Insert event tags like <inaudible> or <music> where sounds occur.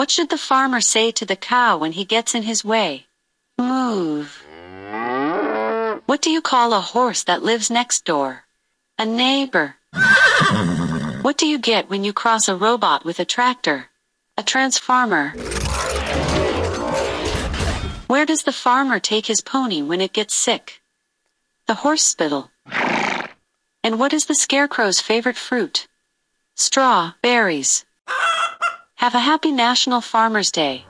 What should the farmer say to the cow when he gets in his way? Move. What do you call a horse that lives next door? A neighbor. <laughs> What do you get when you cross a robot with a tractor? A transformer. Where does the farmer take his pony when it gets sick? The horse spittle. And what is the scarecrow's favorite fruit? Straw berries. Have a happy National Farmers Day.